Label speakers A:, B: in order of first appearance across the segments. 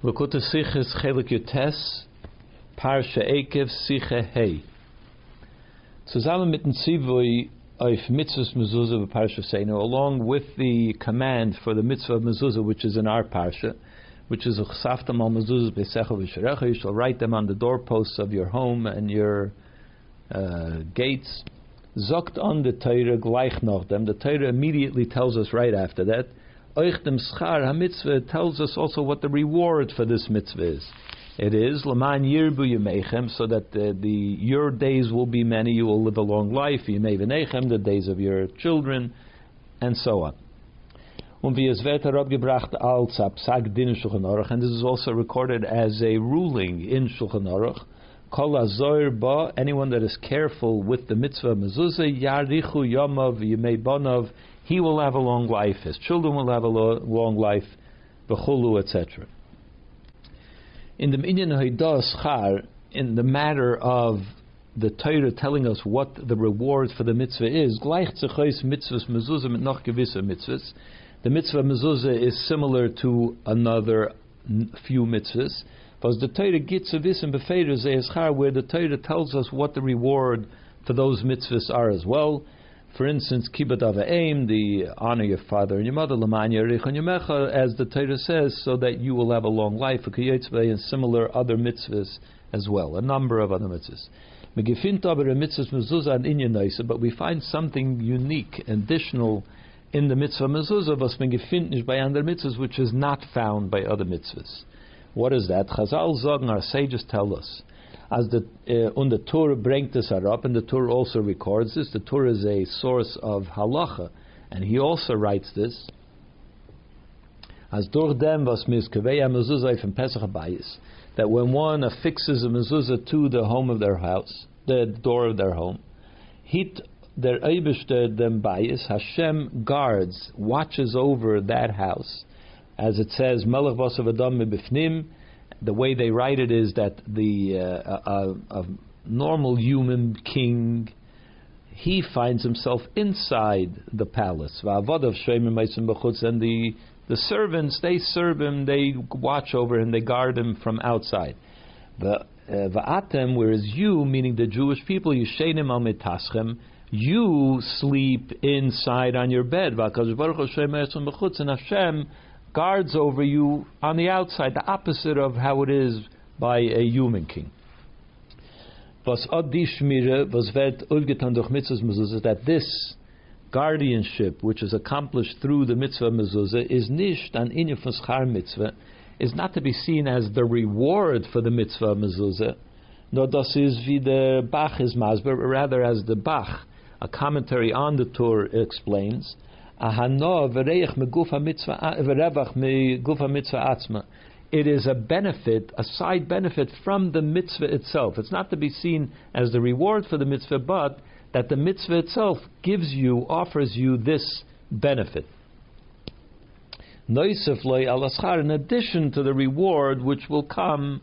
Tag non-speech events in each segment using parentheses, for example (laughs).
A: Likkutei Sichos Chelek Yutes, Parsha Eikev Sicha Hey. Zusammen mit dem Zivui of Mitzvahs Mezuzah of Parsha Seinu, along with the command for the Mitzvah of Mezuzah, which is in our Parsha, which is Uchsaftam al Mezuzah Besecha V'Sharecha, you shall write them on the doorposts of your home and your uh, gates. Zokt on the Torah gleich noch them. The Torah immediately tells us right after that Euch dem Schar HaMitzvah tells us also what the reward for this mitzvah is. It is Laman Yirbu Yemechem, so that the, the, your days will be many, you will live a long life, Yemei V'nechem, the days of your children, and so on. Um, Und wie es wird herabgebracht als Din Shulchan Aruch, and this is also recorded as a ruling in Shulchan Aruch, Kol Azor Ba, anyone that is careful with the mitzvah mezuzah, Yarichu Yamav Yemei Bonav, he will have a long life, his children will have a long life, b'chulu, etc. In the Minyan Haidah Schar, in the matter of the Torah telling us what the reward for the mitzvah is, gleich zechois mitzvahs mezuzah mit noch gewisse mitzvahs. The mitzvah mezuzah is similar to another few mitzvahs. Because the Torah gets a ze'eschar, where the Torah tells us what the reward for those mitzvahs are as well. For instance, kibbut aim, the honor your father and your mother, lamanya richon yamecha, as the Torah says, so that you will have a long life, and similar other mitzvahs as well, a number of other mitzvahs. But we find something unique, additional in the mitzvah mezuzah, was man by other mitzvahs, which is not found by other mitzvahs. What is that? Chazal sagen, our sages tell us, as the uh, the Torah bringt this up, and the Torah also records this. The Torah is a source of halacha, and he also writes this. As durch dem was miskavei mezuzah from Pesach Abayis, that when one affixes a mezuzah to the home of their house, the door of their home, hit their Eibishter dem bayis, Hashem guards, watches over that house, as it says, Melech vasav adam bifnim, the way they write it is that the uh, a, a normal human king he finds himself inside the palace. And the the servants they serve him, they watch over him, they guard him from outside. The Va'atem, whereas you, meaning the Jewish people, you shenim al you sleep inside on your bed. And Hashem guards over you on the outside, the opposite of how it is by a human king. Was was that this guardianship, which is accomplished through the mitzvah mezuzah, is an mitzvah, is not to be seen as the reward for the mitzvah mezuzah, nor das is wie the Bach is masber, rather as the Bach, a commentary on the Torah explains, it is a benefit, a side benefit from the mitzvah itself. It's not to be seen as the reward for the mitzvah, but that the mitzvah itself gives you, offers you this benefit. In addition to the reward which will come,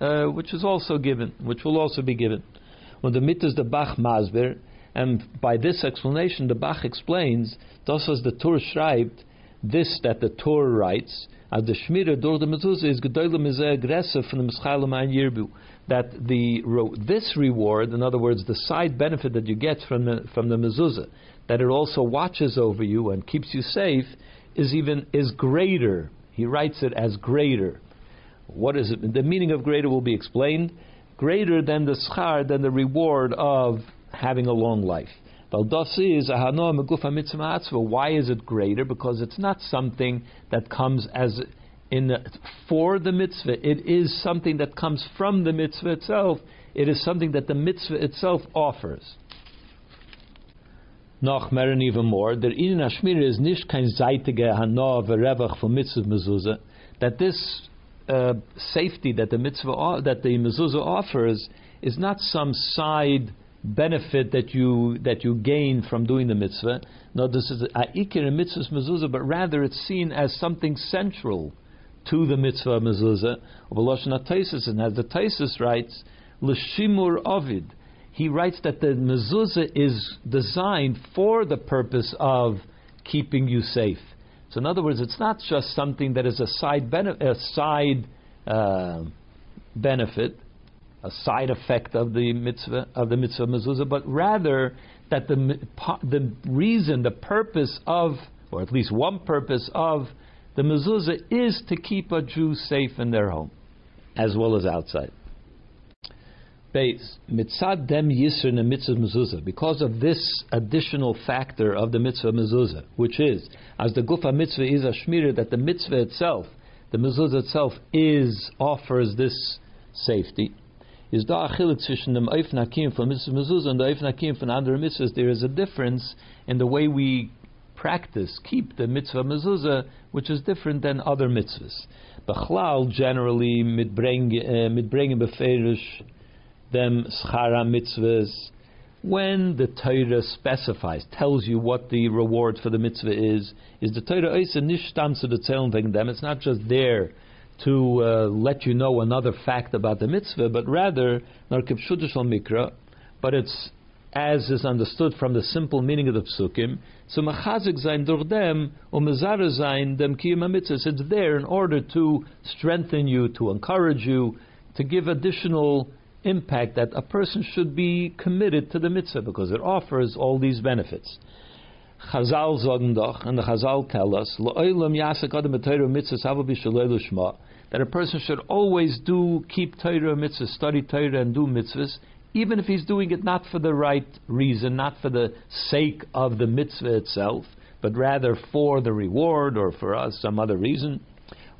A: uh, which is also given, which will also be given. When the mitzvah is the Bach Masber, and by this explanation, the Bach explains, thus as the Torah schreibt, this that the Torah writes, as the Shmira door the Mezuzah is gedolim is aggressive from the Yirbu, that the this reward, in other words, the side benefit that you get from the from the Mezuzah, that it also watches over you and keeps you safe, is even is greater. He writes it as greater. What is it? The meaning of greater will be explained. Greater than the schar, than the reward of having a long life. Valdasi is ahanoa megufa mitzvah Why is it greater? Because it's not something that comes as in the, for the mitzvah. It is something that comes from the mitzvah itself. It is something that the mitzvah itself offers. Noch mehr and even more, der in Ashmir is nicht kein zeitige hana verevach for mitzvah mezuzah. That this uh, safety that the mitzvah that the mezuzah offers is not some side benefit that you that you gain from doing the mitzvah. No, this is ikir and mitzvah mezuzah, but rather it's seen as something central to the mitzvah mezuzah. Of Eloshna Taisus, and as the Taisus writes, l'shimur ovid, he writes that the mezuzah is designed for the purpose of keeping you safe. So in other words, it's not just something that is a side benefit, a side uh, benefit, a side effect of the mitzvah of the mitzvah mezuzah, but rather that the the reason, the purpose of, or at least one purpose of the mezuzah is to keep a Jew safe in their home, as well as outside. Mitzad dem yisr mitzvah mezuzah. Because of this additional factor of the mitzvah mezuzah, which is, as the gufa mitzvah is a shmira, that the mitzvah itself, the mezuzah itself, is offers this safety. Is da achilit zwischen dem Eif Nakim from mitzvah mezuzah and the Eif Nakim other mitzvahs? There is a difference in the way we practice, keep the mitzvah mezuzah, which is different than other mitzvahs. Bechlal generally mitbrengen eh, beferish them schara mitzvahs. When the Torah specifies, tells you what the reward for the mitzvah is, is the Torah oisa nishtam zu the them. It's not just there to uh, let you know another fact about the mitzvah, but rather narkib mikra, but it's as is understood from the simple meaning of the psukim. So machazik zayin durch dem, umezara zayin dem. It's there in order to strengthen you, to encourage you, to give additional impact that a person should be committed to the mitzvah because it offers all these benefits. Chazal sagen doch, and the Chazal tell us, that a person should always do, keep Torah mitzvah, study Torah and do mitzvahs, even if he's doing it not for the right reason, not for the sake of the mitzvah itself, but rather for the reward or for us some other reason.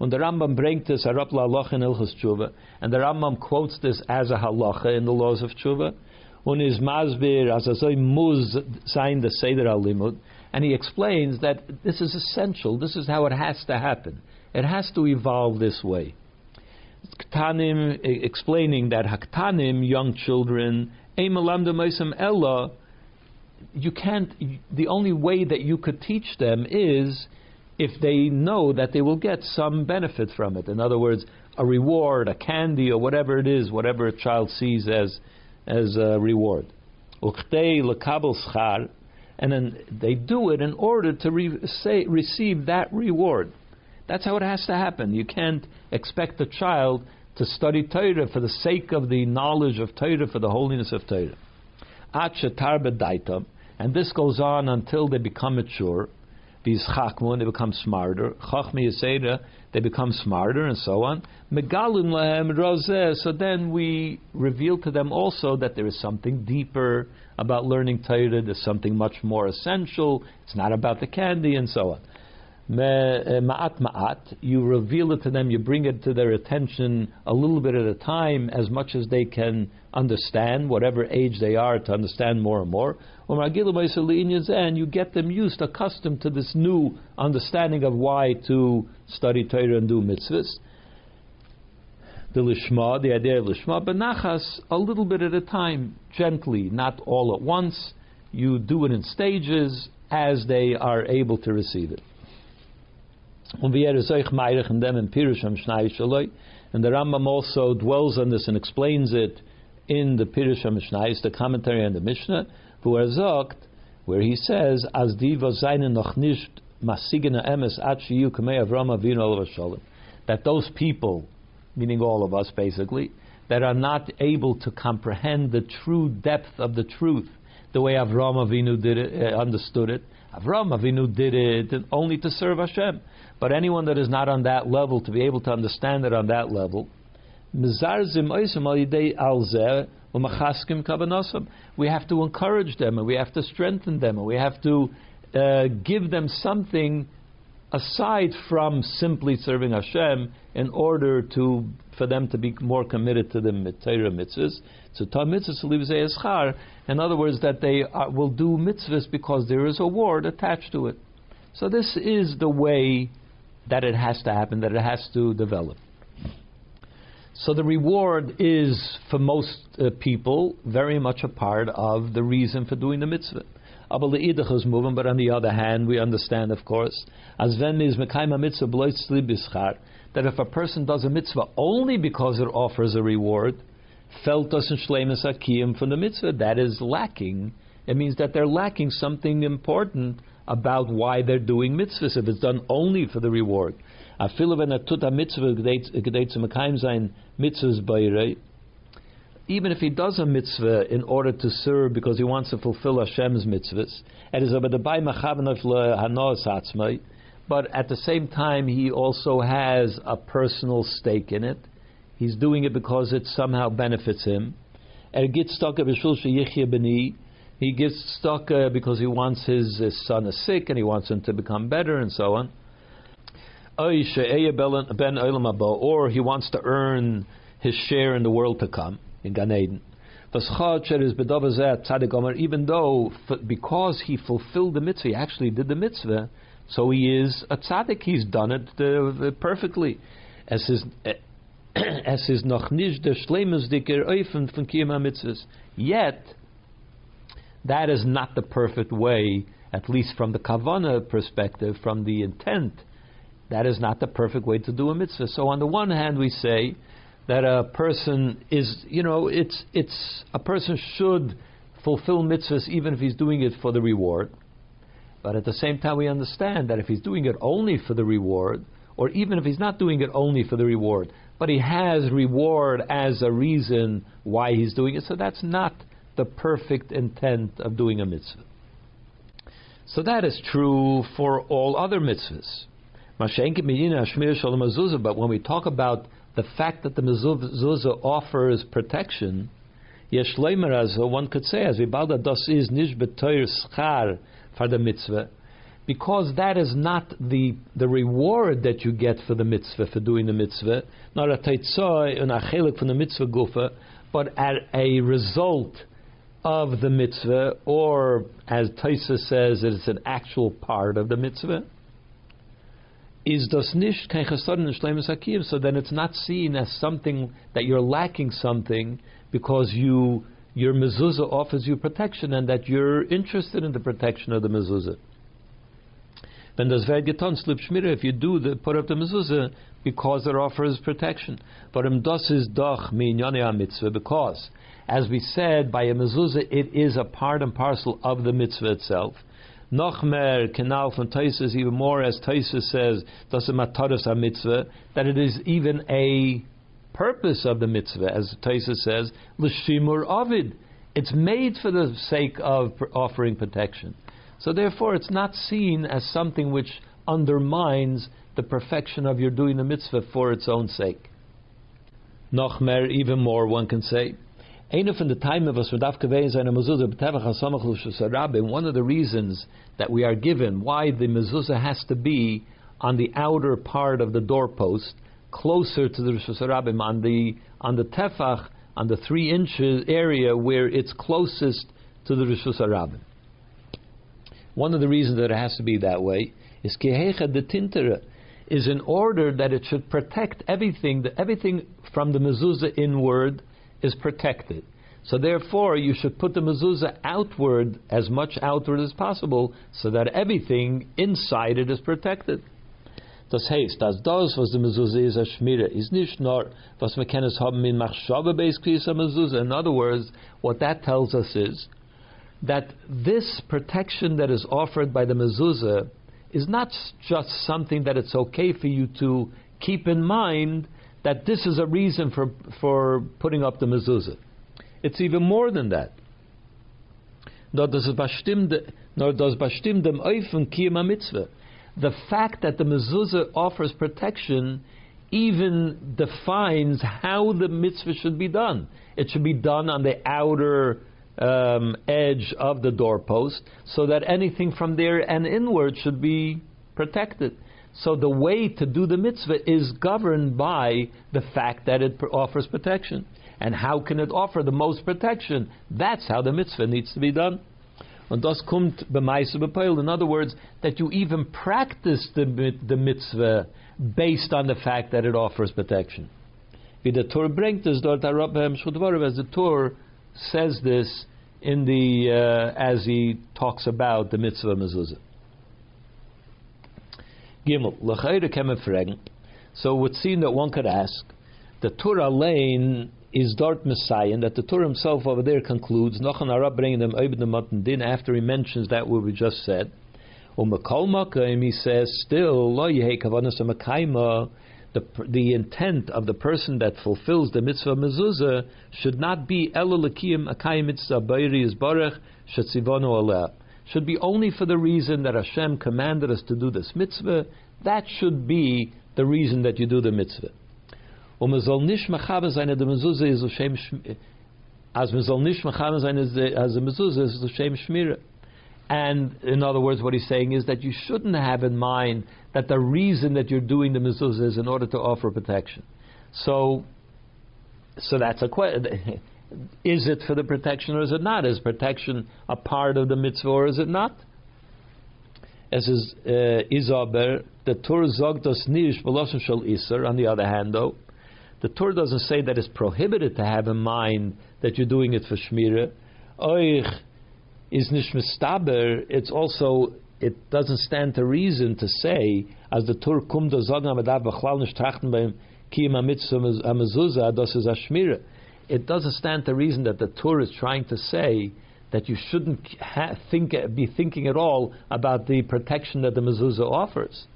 A: Und der Rambam bringt es herab in Ilchus Tshuva, and the Rambam quotes this as a halacha in the laws of Tshuva, und is as a muz sein the Seder al and he explains that this is essential, this is how it has to happen. It has to evolve this way. Ktanim explaining that haktanim, young children, ella, you can't, the only way that you could teach them is if they know that they will get some benefit from it. In other words, a reward, a candy, or whatever it is, whatever a child sees as as a reward. And then they do it in order to re- say, receive that reward. That's how it has to happen. You can't expect a child to study Torah for the sake of the knowledge of Torah, for the holiness of Torah. And this goes on until they become mature these chakmun, they become smarter. Chachmi Yisera, they become smarter, and so on. Megalim rozeh. So then we reveal to them also that there is something deeper about learning Torah. There's something much more essential. It's not about the candy, and so on. Eh, ma'at ma'at, you reveal it to them, you bring it to their attention a little bit at a time, as much as they can understand, whatever age they are, to understand more and more. And you get them used, accustomed to this new understanding of why to study Torah and do mitzvahs. The lishma, the idea of lishma, but nachas, a little bit at a time, gently, not all at once. You do it in stages as they are able to receive it. And the Rambam also dwells on this and explains it in the Pirush HaMishnah, the commentary on the Mishnah, where he says, As diva seinen noch nicht masigene emes at shiyu kamei Avinu that those people, meaning all of us basically, that are not able to comprehend the true depth of the truth, the way Avram Avinu did it, uh, understood it. Avram Avinu did it only to serve Hashem. But anyone that is not on that level, to be able to understand it on that level, we have to encourage them and we have to strengthen them and we have to uh, give them something aside from simply serving Hashem in order to for them to be more committed to the Torah mitzvahs. So Tam mitzvahs in other words, that they are, will do mitzvahs because there is a reward attached to it. So this is the way that it has to happen, that it has to develop. So the reward is, for most uh, people, very much a part of the reason for doing the mitzvah. is moving, but on the other hand, we understand, of course, as is mitzvah that if a person does a mitzvah only because it offers a reward, shleimus from the mitzvah, that is lacking. It means that they're lacking something important about why they're doing mitzvahs if it's done only for the reward. Er even if he does a mitzvah in order to serve because he wants to fulfill Hashem's mitzvahs, but at the same time he also has a personal stake in it. He's doing it because it somehow benefits him. He gets stuck uh, because he wants his, his son is sick and he wants him to become better and so on. Or he wants to earn his share in the world to come in Gan Eden. Even though, because he fulfilled the mitzvah, he actually did the mitzvah, so he is a tzaddik. He's done it uh, perfectly, as his (coughs) as his mitzvahs. Yet, that is not the perfect way, at least from the kavana perspective, from the intent. That is not the perfect way to do a mitzvah. So on the one hand, we say that a person is, you know, it's it's a person should fulfill mitzvahs even if he's doing it for the reward. But at the same time, we understand that if he's doing it only for the reward, or even if he's not doing it only for the reward, but he has reward as a reason why he's doing it, so that's not the perfect intent of doing a mitzvah. So that is true for all other mitzvahs. But when we talk about the fact that the mezuzah offers protection, one could say, as Vibalda das is nish schar for the mitzvah, because that is not the the reward that you get for the mitzvah for doing the mitzvah, not a teitzah and a chelik from the mitzvah gufa, but a result of the mitzvah, or as Taisa says, it's an actual part of the mitzvah is das Shleimus so then it's not seen as something that you're lacking something because you your mezuzah offers you protection and that you're interested in the protection of the mezuzah. Then does getan slip shmira if you do the put up the mezuzah because it offers protection. But im das is doch minyane mitzvah because, as we said, by a mezuzah it is a part and parcel of the mitzvah itself. Nochmer canal from Taisus even more as Taisus says, mataras a mitzvah, that it is even a purpose of the mitzvah, as Taisus says, l'shimur avid. It's made for the sake of offering protection. So therefore, it's not seen as something which undermines the perfection of your doing the mitzvah for its own sake. Nochmer, even more, one can say. Eine von the time of us. One of the reasons that we are given why the mezuzah has to be on the outer part of the doorpost, closer to the Rishus on the on the tefach, on the three inches area where it's closest to the Rishus. One of the reasons that it has to be that way is kehecha de tintera, is in order that it should protect everything, everything from the mezuzah inward is protected. So therefore, you should put the mezuzah outward as much outward as possible, so that everything inside it is protected. Das heißt, dass das, was die Mezuzah ist, a Schmire, ist nicht nur, was wir kennen haben in Machshava beis Mezuzah. In other words, what that tells us is that this protection that is offered by the Mezuzah is not just something that it's okay for you to keep in mind that this is a reason for, for putting up the mezuzah. It's even more than that. The fact that the mezuzah offers protection even defines how the mitzvah should be done. It should be done on the outer um, edge of the doorpost, so that anything from there and inward should be protected. So the way to do the mitzvah is governed by the fact that it offers protection. And how can it offer the most protection? That's how the mitzvah needs to be done. Und das kommt In other words, that you even practice the, the mitzvah based on the fact that it offers protection. As the Torah says this in the uh, as he talks about the mitzvah mezuzah. Gimel. So it would seem that one could ask, the Torah lane is dort Messiah, and that the Torah himself over there concludes, Nochan Arab bringing them Matan Din after he mentions that what we just said. Umakol he says, still, lo the, the intent of the person that fulfills the mitzvah mezuzah should not be elulakim akayim mitzvah bayri baruch shetzivonu aleh. Should be only for the reason that Hashem commanded us to do this mitzvah. That should be the reason that you do the mitzvah. And in other words, what he's saying is that you shouldn't have in mind that the reason that you're doing the mezuzah is in order to offer protection. So, so that's a question. (laughs) Is it for the protection or is it not? Is protection a part of the mitzvah or is it not? As is uh, Izaber, the Torah zogdos nish shel iser. On the other hand, though, the Torah doesn't say that it's prohibited to have in mind that you're doing it for shmira. Oich is nish mistaber. It's also it doesn't stand to reason to say as the Torah kum da zogen amadav b'chlal nish trachten beim kiyim mitzvah amezuzah das is a shmira. It doesn't stand to reason that the Torah is trying to say that you shouldn't ha- think, be thinking at all about the protection that the mezuzah offers.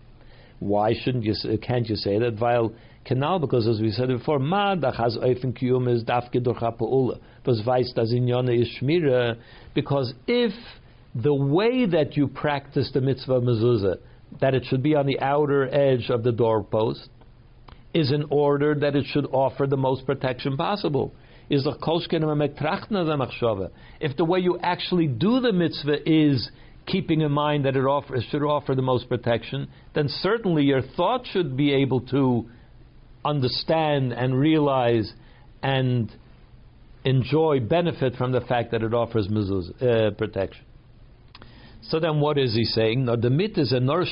A: Why shouldn't you? Can't you say that? While canal, because as we said before, ma has oifen kiyum is. Das inyana is. Because if the way that you practice the mitzvah mezuzah, that it should be on the outer edge of the doorpost, is in order that it should offer the most protection possible is If the way you actually do the mitzvah is keeping in mind that it offer, should offer the most protection, then certainly your thought should be able to understand and realize and enjoy benefit from the fact that it offers mizuz, uh, protection. So then, what is he saying? Now, the mit is a nor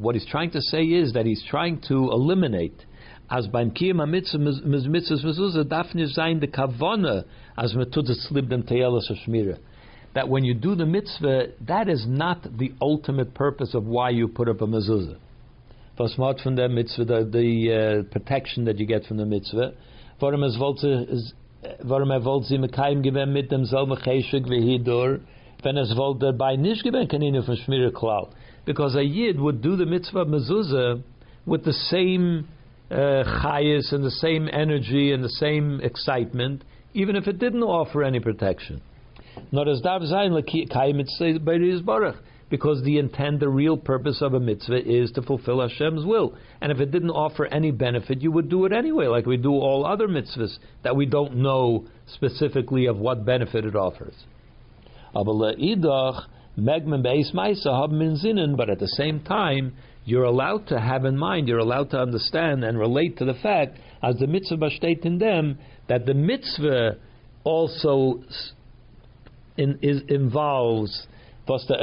A: What he's trying to say is that he's trying to eliminate as beim Kiyam HaMitzvahs Mezuzah darf nicht sein the Kavona as es slib dem Teyelas Shmira. That when you do the mitzvah, that is not the ultimate purpose of why you put up a mezuzah. Was macht von der mitzvah, the, the uh, protection that you get from the mitzvah. Warum warum er wollte sie gewen mit wie hier wenn es wollte nicht gewen von. Because a Yid would do the mitzvah mezuzah with the same uh, chayis and the same energy and the same excitement, even if it didn't offer any protection. Because the intent, the real purpose of a mitzvah is to fulfill Hashem's will. And if it didn't offer any benefit, you would do it anyway, like we do all other mitzvahs that we don't know specifically of what benefit it offers. But at the same time, you're allowed to have in mind, you're allowed to understand and relate to the fact, as the mitzvah steht in them, that the mitzvah also in, is, involves that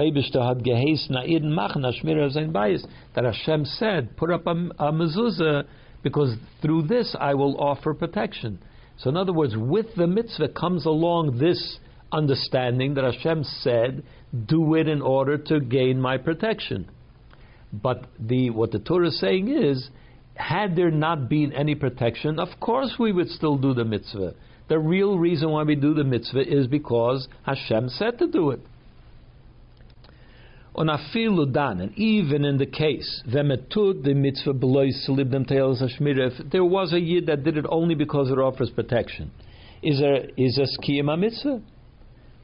A: Hashem said, put up a, a mezuzah, because through this I will offer protection. So in other words, with the mitzvah comes along this understanding that Hashem said, do it in order to gain my protection. But the what the Torah is saying is, had there not been any protection, of course we would still do the mitzvah. The real reason why we do the mitzvah is because Hashem said to do it. On dan, and even in the case vemetud the mitzvah below them tails if there was a yid that did it only because it offers protection, is there is a skiyama mitzvah?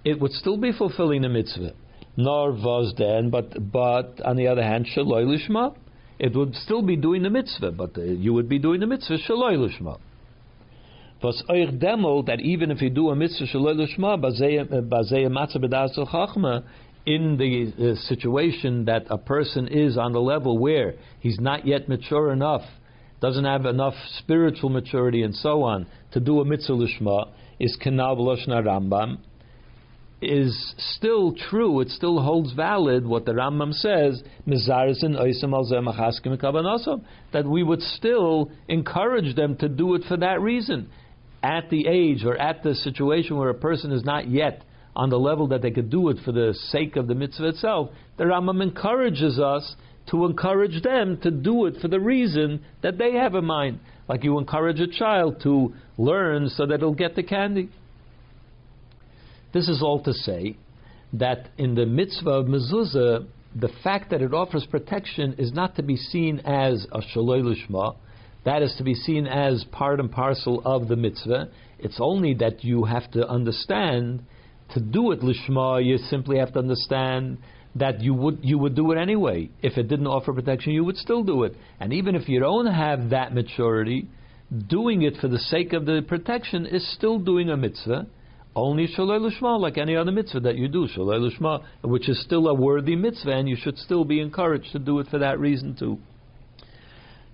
A: It would still be fulfilling the mitzvah nor was then, but but on the other hand, shaloi lishma, it would still be doing the mitzvah, but uh, you would be doing the mitzvah shaloi lishma. Was euch demol that even if you do a mitzvah shaloi lishma, bazei matzah b'das chachma, in the uh, situation that a person is on the level where he's not yet mature enough, doesn't have enough spiritual maturity and so on to do a mitzvah lishma, is v'loshna Rambam is still true, it still holds valid what the Rambam says, that we would still encourage them to do it for that reason. At the age or at the situation where a person is not yet on the level that they could do it for the sake of the mitzvah itself, the Rambam encourages us to encourage them to do it for the reason that they have in mind. Like you encourage a child to learn so that it'll get the candy. This is all to say that in the mitzvah of mezuzah, the fact that it offers protection is not to be seen as a shaloi lishma. That is to be seen as part and parcel of the mitzvah. It's only that you have to understand to do it lishma. You simply have to understand that you would you would do it anyway. If it didn't offer protection, you would still do it. And even if you don't have that maturity, doing it for the sake of the protection is still doing a mitzvah. Only shalei l'shma, like any other mitzvah that you do, shalei l'shma, which is still a worthy mitzvah, and you should still be encouraged to do it for that reason too.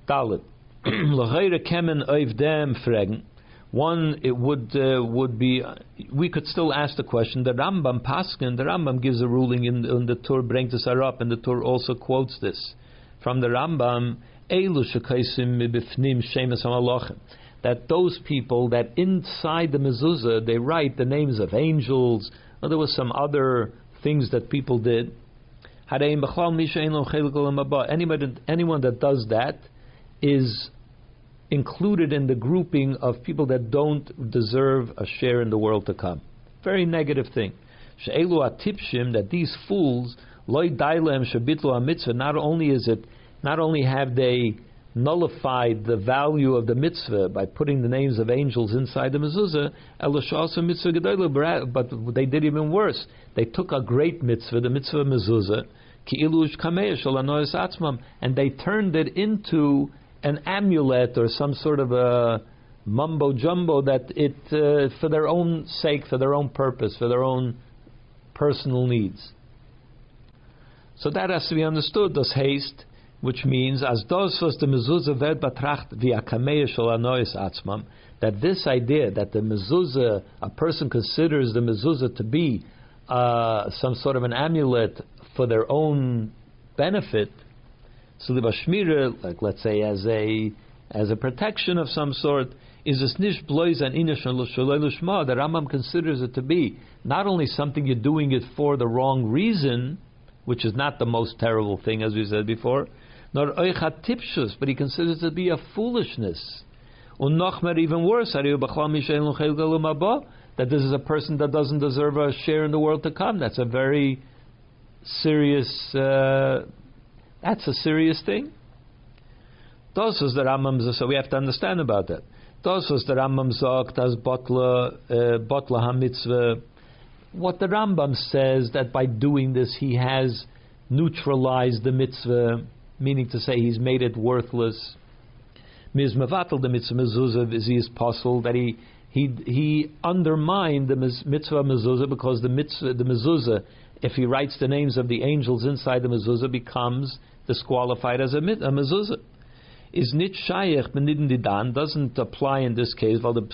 A: Dalit. (clears throat) One, it would uh, would be we could still ask the question. The Rambam Paskin, the Rambam gives a ruling in, in the Tur brings this and the Tur also quotes this from the Rambam. That those people that inside the mezuzah they write the names of angels, or there was some other things that people did. Anyone, anyone that does that is included in the grouping of people that don't deserve a share in the world to come. Very negative thing. That these fools, not only is it, not only have they nullified the value of the mitzvah by putting the names of angels inside the mezuzah, mitzvah but they did even worse. They took a great mitzvah, the mitzvah mezuzah, and they turned it into an amulet or some sort of a mumbo jumbo that it, uh, for their own sake, for their own purpose, for their own personal needs. So that has to be understood. Das haste, which means as das was the mezuzah wird betracht via kameya anois atzmam, that this idea that the mezuzah, a person considers the mezuzah to be uh, some sort of an amulet for their own benefit, so the bashmira, like let's say as a as a protection of some sort, is this nish blois and inish shma. The Rambam considers it to be not only something you're doing it for the wrong reason, which is not the most terrible thing, as we said before, nor oichat tipshus, but he considers it to be a foolishness. Unochmer, even worse, that this is a person that doesn't deserve a share in the world to come. That's a very serious uh, that's a serious thing. Those was the Rambam so we have to understand about that. Those was the Rambam sagt as botla uh, botla hamitzvah. What the Rambam says that by doing this he has neutralized the mitzvah, meaning to say he's made it worthless. Mizmavatal the mitzvah mezuzah is his possible that he he he undermined the mitzvah mezuzah because the mitzvah the mezuzah if he writes the names of the angels inside the mezuzah becomes disqualified as a, a mezuzah. Is nit shayech benidin didan doesn't apply in this case. While the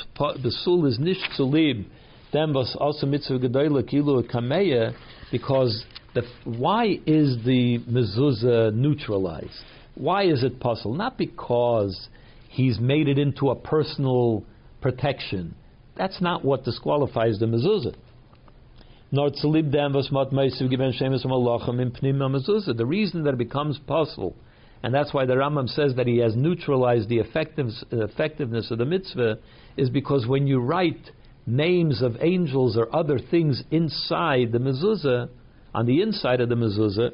A: the sul is nish tzulib, then was also mitzvah gedoyla kilu kameya because the why is the mezuzah neutralized? Why is it puzzle? Not because he's made it into a personal protection. That's not what disqualifies the mezuzah. The reason that it becomes possible, and that's why the Rambam says that he has neutralized the effectiveness of the mitzvah, is because when you write names of angels or other things inside the mezuzah, on the inside of the mezuzah,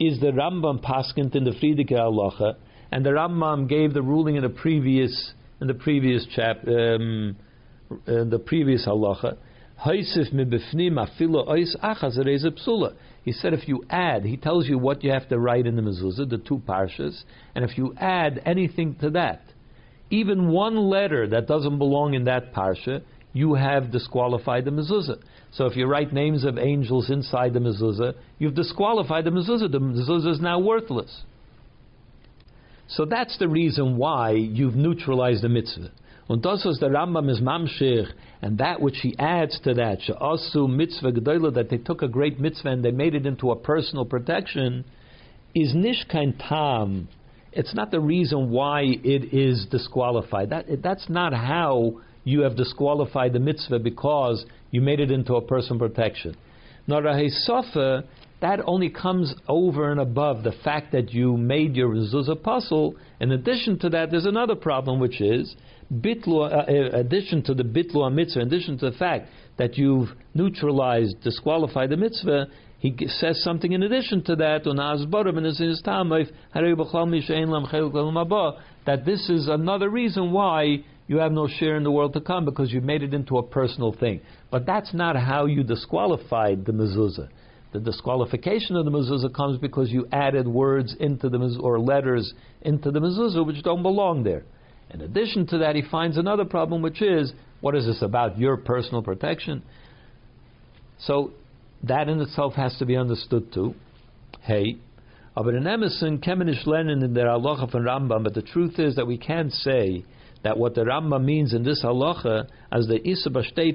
A: is the Rambam paskint in the Friedike halacha, and the Rambam gave the ruling in the previous in the previous chap um, in the previous halacha he said if you add, he tells you what you have to write in the mezuzah, the two parshas, and if you add anything to that, even one letter that doesn't belong in that parsha, you have disqualified the mezuzah. So if you write names of angels inside the mezuzah, you've disqualified the mezuzah. The mezuzah is now worthless. So that's the reason why you've neutralized the mitzvah. Und das, was der Rambam is mamshich, and that which he adds to that, she'asu mitzvah gedola, that they took a great mitzvah and they made it into a personal protection, is nish kein tam. It's not the reason why it is disqualified. That, that's not how you have disqualified the mitzvah because you made it into a personal protection. Nor a that only comes over and above the fact that you made your zuzah puzzle. In addition to that, there's another problem, which is bitlu, uh, uh, addition to the bitlu mitzvah, in addition to the fact that you've neutralized, disqualified the mitzvah, he says something in addition to that, that this is another reason why you have no share in the world to come because you've made it into a personal thing. But that's not how you disqualified the mezuzah. The disqualification of the mezuzah comes because you added words into the mezuzah, or letters into the mezuzah which don't belong there. In addition to that, he finds another problem, which is what is this about your personal protection? So that in itself has to be understood too. Hey, aber in Emerson, kemenish Lenin and der halacha from Rambam, but the truth is that we can't say that what the Rambam means in this halacha as the Isa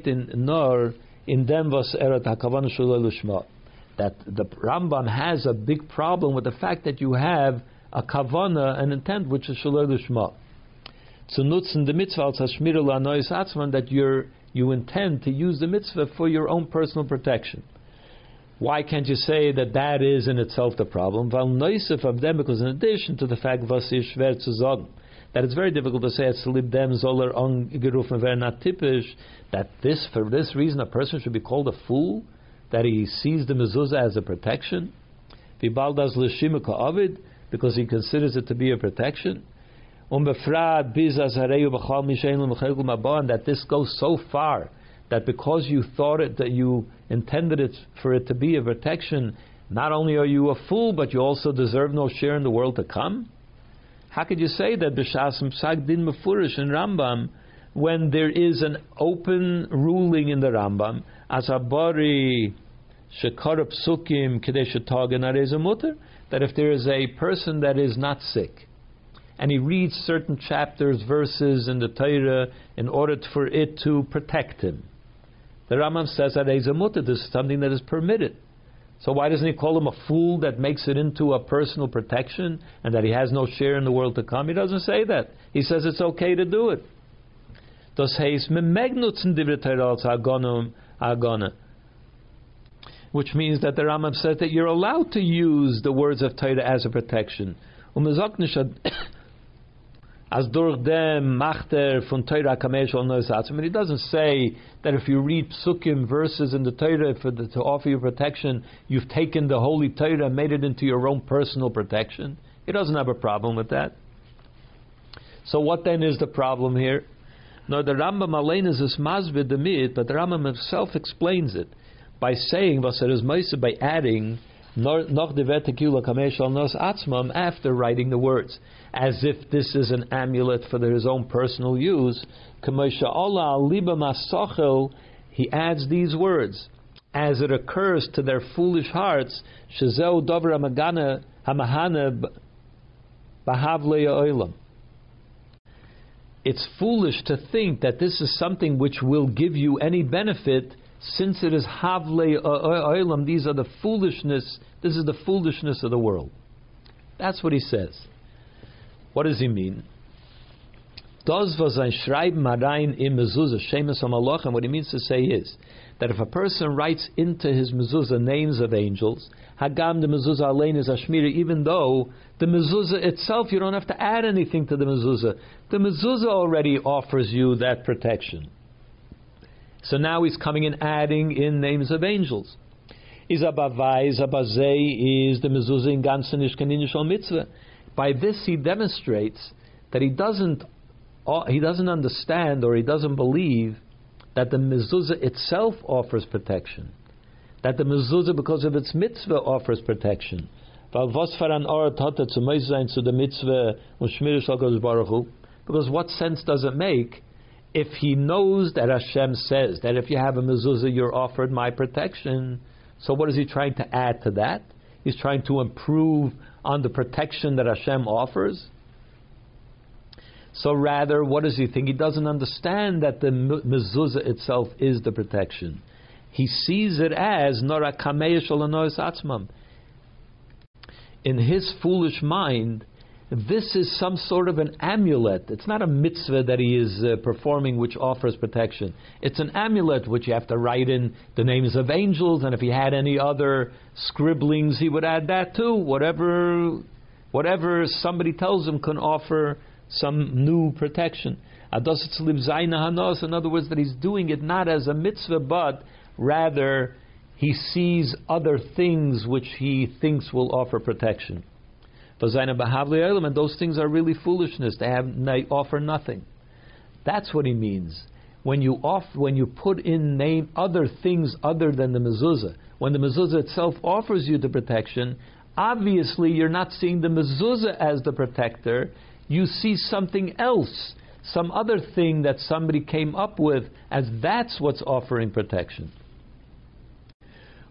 A: in Nor in dem was eret hakavan lushma. That the Rambam has a big problem with the fact that you have a kavana, an intent which is lushma. To nutzen the mitzvah als hashmir atzman that you you intend to use the mitzvah for your own personal protection. Why can't you say that that is in itself the problem? Weil neusef of them, because in addition to the fact was is schwer zu that it's very difficult to say angerufen werden not that this for this reason a person should be called a fool, that he sees the mezuzah as a protection. Vibaldas l'shimika avid, because he considers it to be a protection. That this goes so far that because you thought it, that you intended it for it to be a protection, not only are you a fool, but you also deserve no share in the world to come? How could you say that b'shasim psak din mefurish in Rambam when there is an open ruling in the Rambam as a bari shekarab psukim mutter that if there is a person that is not sick and he reads certain chapters, verses in the Torah in order for it to protect him. The Rambam says that Ezamutta, this is something that is permitted. So why doesn't he call him a fool that makes it into a personal protection and that he has no share in the world to come? He doesn't say that. He says it's okay to do it. Which means that the Rambam says that you're allowed to use the words of Torah as a protection. As durch dem machter von Torah kamesh al noisatz. I mean, it doesn't say that if you read psukim verses in the Torah for the, to offer you protection, you've taken the holy Torah and made it into your own personal protection. He doesn't have a problem with that. So what then is the problem here? No, the Rambam Alein is this demid, but the Rambam himself explains it by saying, by adding after writing the words, as if this is an amulet for his own personal use. He adds these words, as it occurs to their foolish hearts, shezeu dover magana hamahana bahavle oilam. It's foolish to think that this is something which will give you any benefit since it is havle uh, uh, oilam, these are the foolishness, this is the foolishness of the world. That's what he says. What does he mean? Does was ein Schreiben im Mezuzah, Shemus Malach, and what he means to say is that if a person writes into his mezuzah names of angels, Hagam the mezuzah alein is Ashmira, even though the mezuzah itself, you don't have to add anything to the mezuzah. The mezuzah already offers you that protection. So now he's coming and adding in names of angels. Izabavai, Izabazei is the mezuzah in ganzen ishkaninish mitzvah. By this he demonstrates that he doesn't uh, he doesn't understand or he doesn't believe that the mezuzah itself offers protection. That the mezuzah, because of its mitzvah, offers protection. Because what sense does it make if he knows that Hashem says that if you have a mezuzah, you're offered my protection. So what is he trying to add to that? He's trying to improve on the protection that Hashem offers. So rather, what does he think? He doesn't understand that the mezuzah itself is the protection. He sees it as nora atzmam. In his foolish mind, this is some sort of an amulet. It's not a mitzvah that he is uh, performing which offers protection. It's an amulet which you have to write in the names of angels, and if he had any other scribblings, he would add that too. Whatever, whatever somebody tells him can offer some new protection. In other words, that he's doing it not as a mitzvah, but rather he sees other things which he thinks will offer protection. And those things are really foolishness. They, have, they offer nothing. That's what he means. When you off, when you put in name other things other than the mezuzah, when the mezuzah itself offers you the protection, obviously you're not seeing the mezuzah as the protector. You see something else, some other thing that somebody came up with as that's what's offering protection.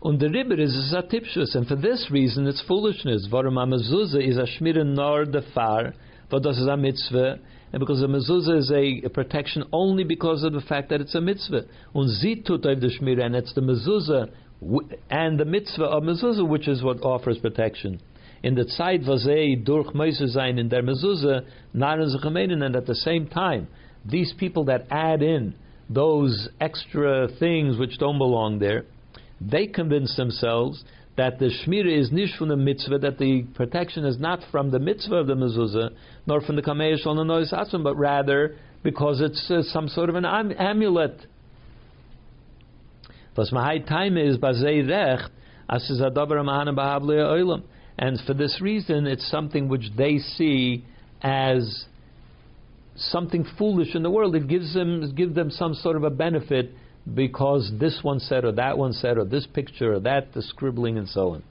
A: Und the ribber is a tipshus, and for this reason it's foolishness. Varum a mezuzah is a shmira nor the far, das is a mitzvah, and because a mezuzah is a, a, protection only because of the fact that it's a mitzvah. Und sie tut the shmira, and it's the mezuzah and the mitzvah of mezuzah which is what offers protection. In the Zeit vazei durch sein in der mezuzah, naren ze um and at the same time, these people that add in those extra things which don't belong there, they convince themselves that the shmira is nish from the mitzvah, that the protection is not from the mitzvah of the mezuzah, nor from the kamei shal nois but rather because it's uh, some sort of an am- amulet. Was mahai time is bazei recht, as is adabar. And for this reason, it's something which they see as something foolish in the world. It gives them, gives them some sort of a benefit because this one said or that one said or this picture or that, the scribbling and so on.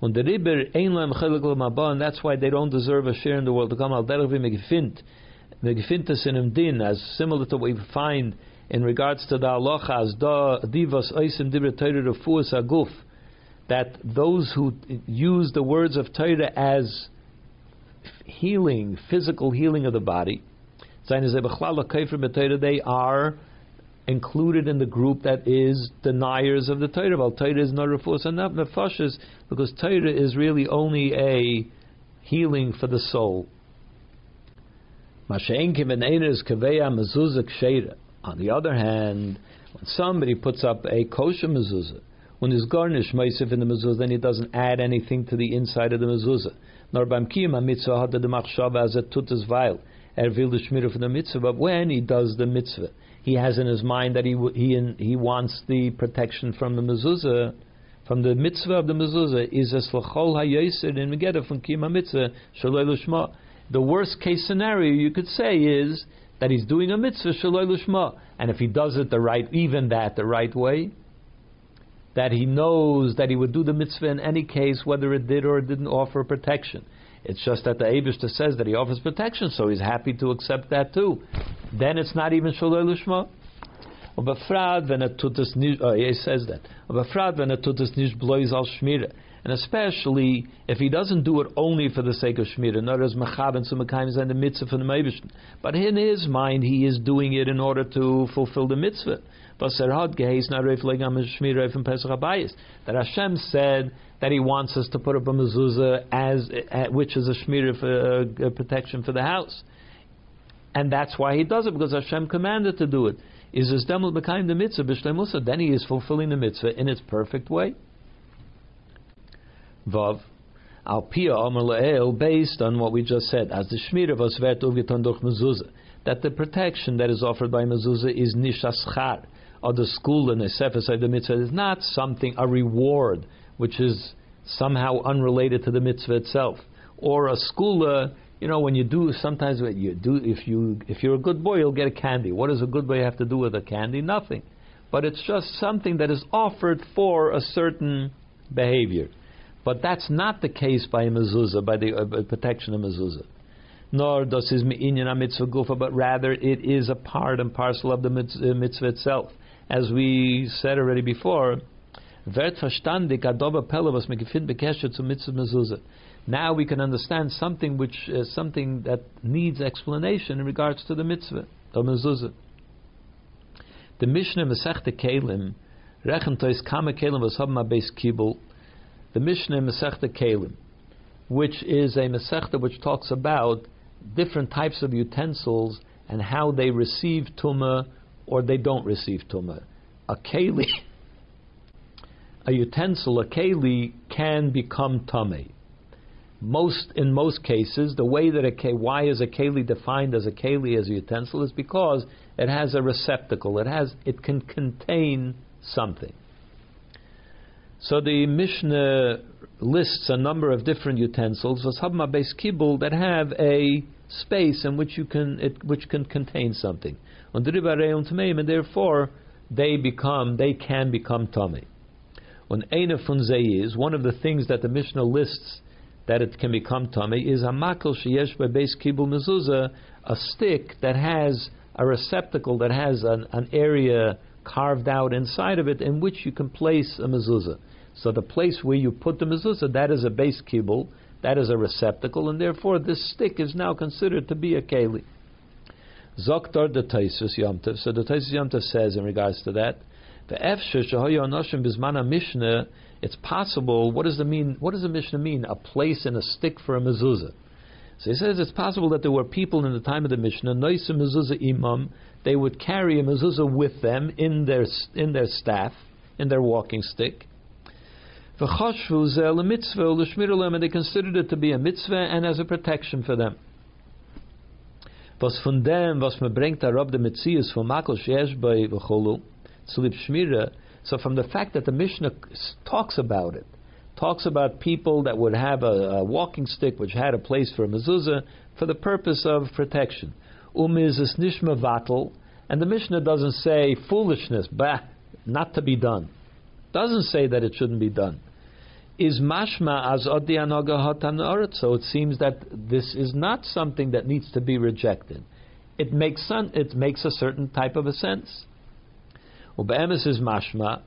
A: Und der Ribber and that's why they don't deserve a share in the world to come. Al derech v'megefint, megefintes in din, as similar to what we find in regards to the halachas, da divas oisim dibre Torah refuas aguf, that those who use the words of Torah as healing, physical healing of the body, they are included in the group that is deniers of the Torah. Well, Torah is not refus and nefashis because Torah is really only a healing for the soul. On the other hand, when somebody puts up a kosher mezuzah, when his garnish meisif in the mezuzah, then he doesn't add anything to the inside of the mezuzah. Nor beim kiyum mitzvah had the machshava as a tutas vile. Er will the shmira for the mitzvah, but when he does the mitzvah, he has in his mind that he he he wants the protection from the mezuzah, from the mitzvah of the mezuzah is as lachol hayoser in megedda from kima mitzvah lushma. The worst case scenario you could say is that he's doing a mitzvah shaloi lushma, and if he does it the right, even that the right way, that he knows that he would do the mitzvah in any case, whether it did or it didn't offer protection. It's just that the Abishta says that he offers protection, so he's happy to accept that too. Then it's not even Shaloi Lishma. Ubafrad when it tutas oh he says that. Ubafrad when nish blois al shmira. And especially if he doesn't do it only for the sake of shmira, not as machab and sumakayim and the mitzvah for the Meibish. But in his mind, he is doing it in order to fulfill the mitzvah. That Hashem said that He wants us to put up a mezuzah as uh, which is a shmir for uh, protection for the house, and that's why He does it because Hashem commanded to do it. Is this demel b'kaim the mitzvah b'shlemusa? Then He is fulfilling the mitzvah in its perfect way. Vav. Al pia based on what we just said, as the shmir of osvet mezuzah, that the protection that is offered by mezuzah is nishaschar, or the school and the sefer the mitzvah is not something a reward which is somehow unrelated to the mitzvah itself. Or a skula, you know, when you do, sometimes when you do, if, you, if you're a good boy, you'll get a candy. What does a good boy have to do with a candy? Nothing. But it's just something that is offered for a certain behavior. But that's not the case by mezuzah, by the uh, protection of mezuzah. Nor does his me'inyan mitzvah gufa, but rather it is a part and parcel of the uh, mitzvah itself. As we said already before, wird verstandig adoba pelle was bekesher zu mitzvah mezuzah. Now we can understand something which uh, something that needs explanation in regards to the mitzvah of mezuzah. The Mishnah Masechta Kalim, Rechentois Kama Kalim was haben base kibul. The Mishnah Masechta Kalim, which is a Masechta which talks about different types of utensils and how they receive tumah or they don't receive tumah. A keli (laughs) a utensil, a keli, can become tame. Most in most cases, the way that a keli, why is a keli defined as a keli as a utensil is because it has a receptacle. It has it can contain something. So the Mishnah lists a number of different utensils, vashabma base kibul, that have a space in which you can it, which can contain something. And therefore they become they can become tamei. When Eina Funzei is one of the things that the Mishnah lists that it can become tamei is a makal sheyesh base kibul mezuzah, a stick that has a receptacle that has an, an area carved out inside of it in which you can place a mezuzah. So the place where you put the mezuzah, that is a base kibul, that is a receptacle, and therefore this stick is now considered to be a keli. Zoktar the Taisus Yomtev. So the Taisus Yomtev says in regards to that, the Efsher Shahoyo Anoshim Bismana Mishnah. It's possible. What does the mean? What does the Mishnah mean? A place and a stick for a mezuzah. So he says it's possible that there were people in the time of the Mishnah, Noisa mezuzah imam. They would carry a mezuzah with them in their in their staff, in their walking stick. And they considered it to be a mitzvah and as a protection for them. Was von dem, was man bringt darauf der Metzius von Makel Sheesh bei V'cholu, Tzlip Shmira, so from the fact that the Mishnah talks about it, talks about people that would have a, a walking stick which had a place for a mezuzah for the purpose of protection. Umizis nishma vatal, and the Mishnah doesn't say foolishness, bah, not to be done. Doesn't say that it shouldn't be done is mashma as odi anoga So it seems that this is not something that needs to be rejected. It makes it makes a certain type of a sense. Ube'emes is mashma.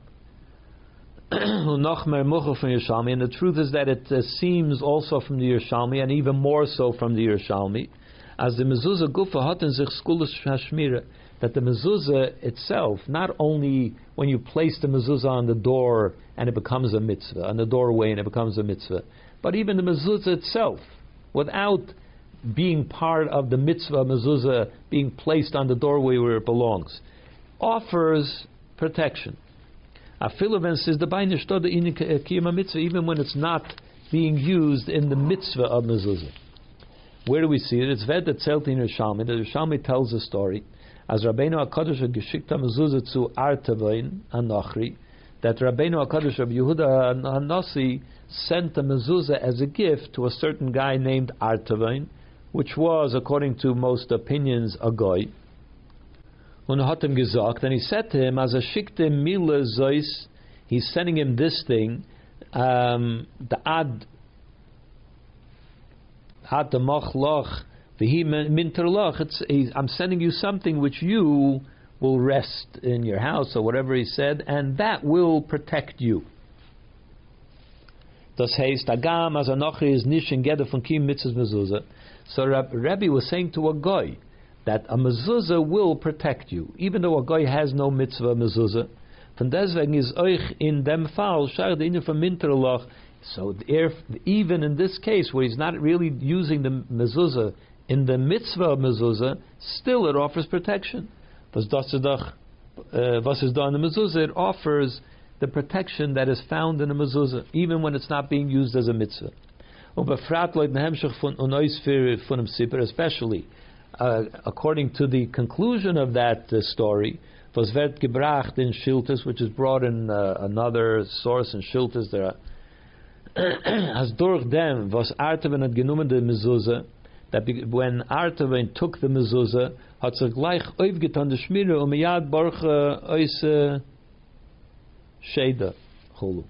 A: (clears throat) and the truth is that it uh, seems also from the Yerushalmi, and even more so from the Yerushalmi, as the mezuzah gufa skulish hashmira, that the mezuzah itself, not only when you place the mezuzah on the door and it becomes a mitzvah, on the doorway and it becomes a mitzvah, but even the mezuzah itself, without being part of the mitzvah mezuzah being placed on the doorway where it belongs, offers protection. Afiloven says the mitzvah, even when it's not being used in the mitzvah of mezuzah. Where do we see it? It's Ved that Tzelt in Yerushalmi. The Yerushalmi tells a story as Rabbeinu HaKadosh geschickt mezuzah zu Artavain Anochri, that Rabbeinu HaKadosh of Yehuda HaNasi sent a mezuzah as a gift to a certain guy named Artavain, which was, according to most opinions, a goy. Und hat ihm gesagt, and he said to him, as a shikte mile zois, he's sending him this thing, um, the ad, ad the loch, I'm sending you something which you will rest in your house or whatever he said, and that will protect you. Das heißt, Agam as Anochi is nishin geder von kim mitzvahs mezuzah. So Rabbi was saying to a guy that a mezuzah will protect you, even though a guy has no mitzvah mezuzah. Von deswegen is euch in dem Fall, schar de von Minterloch, so if, even in this case where he's not really using the mezuzah in the mitzvah mezuzah, still it offers protection. Was uh, is done in the mezuzah? It offers the protection that is found in the mezuzah, even when it's not being used as a mitzvah. Especially uh, according to the conclusion of that uh, story, was wird gebracht in Shiltes, which is brought in uh, another source in Shiltes. There (clears throat) as durch dem was Arteven hat genommen de mezuzah, that when Artavein took the mezuzah, hat sich gleich aufgetan the Schmire und miyad barche oise sheda chulu.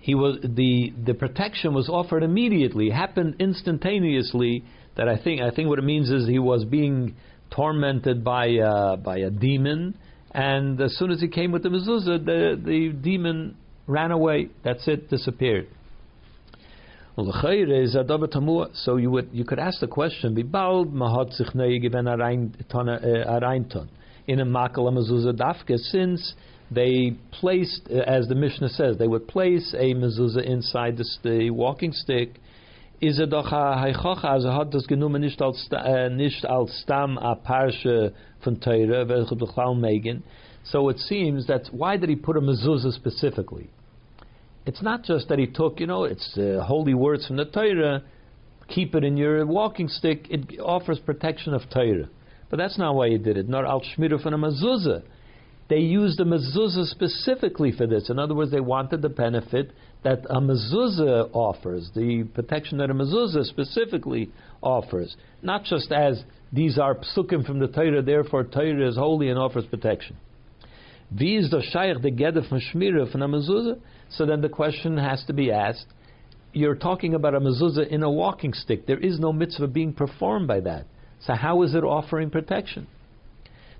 A: He was the the protection was offered immediately, happened instantaneously. That I think I think what it means is he was being tormented by uh, by a demon, and as soon as he came with the mezuzah, the the demon ran away. That's it, disappeared. So you would you could ask the question: given in a makal mezuzah dafke since they placed, uh, as the Mishnah says, they would place a mezuzah inside the, the walking stick. Is it doch heichocha, also hat das genommen nicht als, uh, nicht als stam a von Teire, welche. So it seems that, why did he put a mezuzah specifically? It's not just that he took, you know, it's uh, holy words from the Torah, keep it in your walking stick, it offers protection of Torah. But that's not why he did it. Nor al shmiru from a mezuzah. they used the mezuzah specifically for this. In other words, they wanted the benefit that a mezuzah offers, the protection that a mezuzah specifically offers, not just as these are psukim from the Torah, therefore Torah is holy and offers protection. Is the shaykh the gedder from shmira from a mezuzah? So then the question has to be asked: You're talking about a mezuzah in a walking stick. There is no mitzvah being performed by that. So how is it offering protection?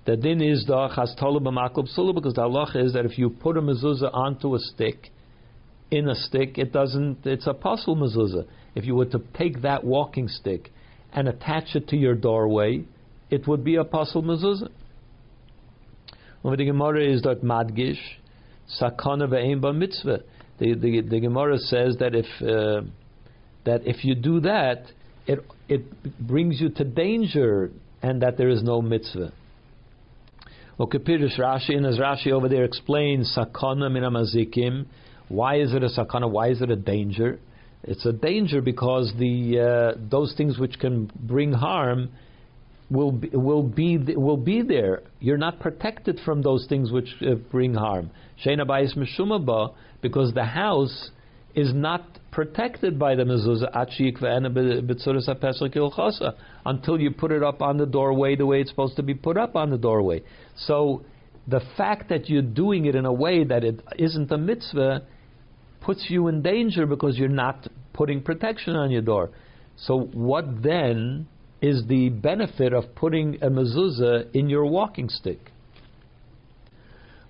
A: The din is the chastolu b'maklub sulu because the halacha is that if you put a mezuzah onto a stick, in a stick, it doesn't. It's a pasul mezuzah. If you were to take that walking stick and attach it to your doorway, it would be a pasul mezuzah. When the Gemara is that madgish sakana ba mitzvah. The, the, the Gemara says that if uh, that if you do that, it it brings you to danger, and that there is no mitzvah. Kapirish Rashi, and as Rashi over there explains, sakana min mazikim. Why is it a sakana? Why is it a danger? It's a danger because the uh, those things which can bring harm will be, will be will be there. You're not protected from those things which uh, bring harm. Sheina bayis meshumaba because the house is not protected by the mezuzah until you put it up on the doorway the way it's supposed to be put up on the doorway. So the fact that you're doing it in a way that it isn't a mitzvah puts you in danger because you're not putting protection on your door. So what then is the benefit of putting a mezuzah in your walking stick?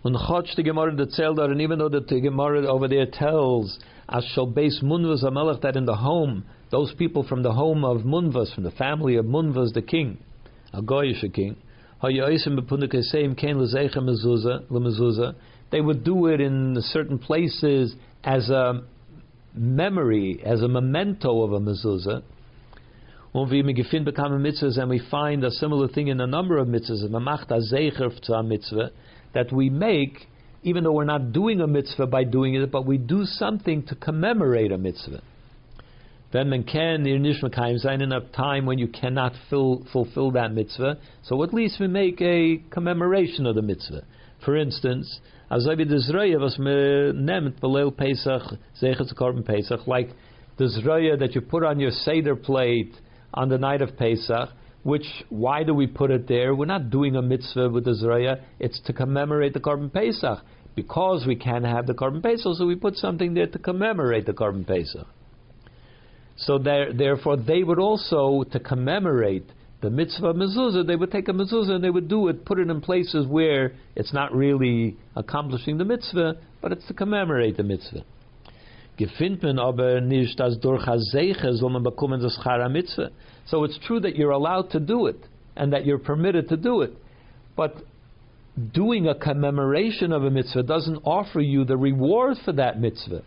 A: And even though the Gemara over there tells as shall base Munvas Amelech that in the home, those people from the home of Munvas, from the family of Munvas, the king, a Goyish king, they would do it in certain places as a memory, as a memento of a mezuzah. And we find a similar thing in a number of mitzvahs, that we make even though we're not doing a mitzvah by doing it, but we do something to commemorate a mitzvah. Then man can nishmakayim zayin in a time when you cannot fill, fulfill that mitzvah, so at least we make a commemoration of the mitzvah. For instance, azavi dezraya was nemt belel Pesach zeichet korban Pesach, like the zraya that you put on your seder plate on the night of Pesach, which why do we put it there? We're not doing a mitzvah with the zraya. It's to commemorate the korban Pesach because we can't have the korban pesach, so we put something there to commemorate the korban pesach. So there, therefore, they would also to commemorate the mitzvah mezuzah. They would take a mezuzah and they would do it, put it in places where it's not really accomplishing the mitzvah, but it's to commemorate the mitzvah. So it's true that you're allowed to do it and that you're permitted to do it, but doing a commemoration of a mitzvah doesn't offer you the reward for that mitzvah.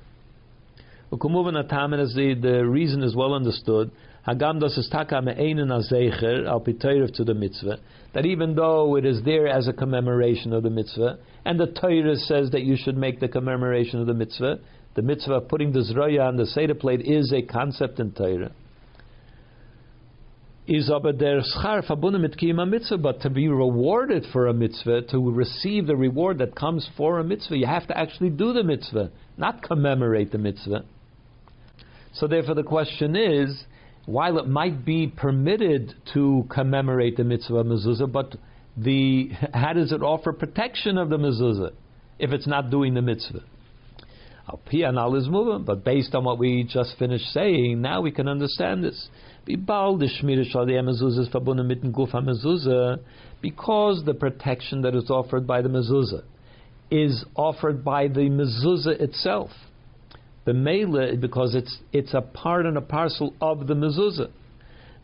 A: The reason is well understood, Hagam das is taka me'einen azecher al to the mitzvah, that even though it is there as a commemoration of the mitzvah, and the Torah says that you should make the commemoration of the mitzvah, the mitzvah of putting the zroya on the Seder plate is a concept in Torah is aber der schar verbunden mit kiyama mitzvah, but to be rewarded for a mitzvah, to receive the reward that comes for a mitzvah, you have to actually do the mitzvah, not commemorate the mitzvah. So therefore the question is, while it might be permitted to commemorate the mitzvah mezuzah, but the (laughs) how does it offer protection of the mezuzah if it's not doing the mitzvah? But based on what we just finished saying, now we can understand this. Because the protection that is offered by the mezuzah is offered by the mezuzah itself. The mele, because it's it's a part and a parcel of the mezuzah.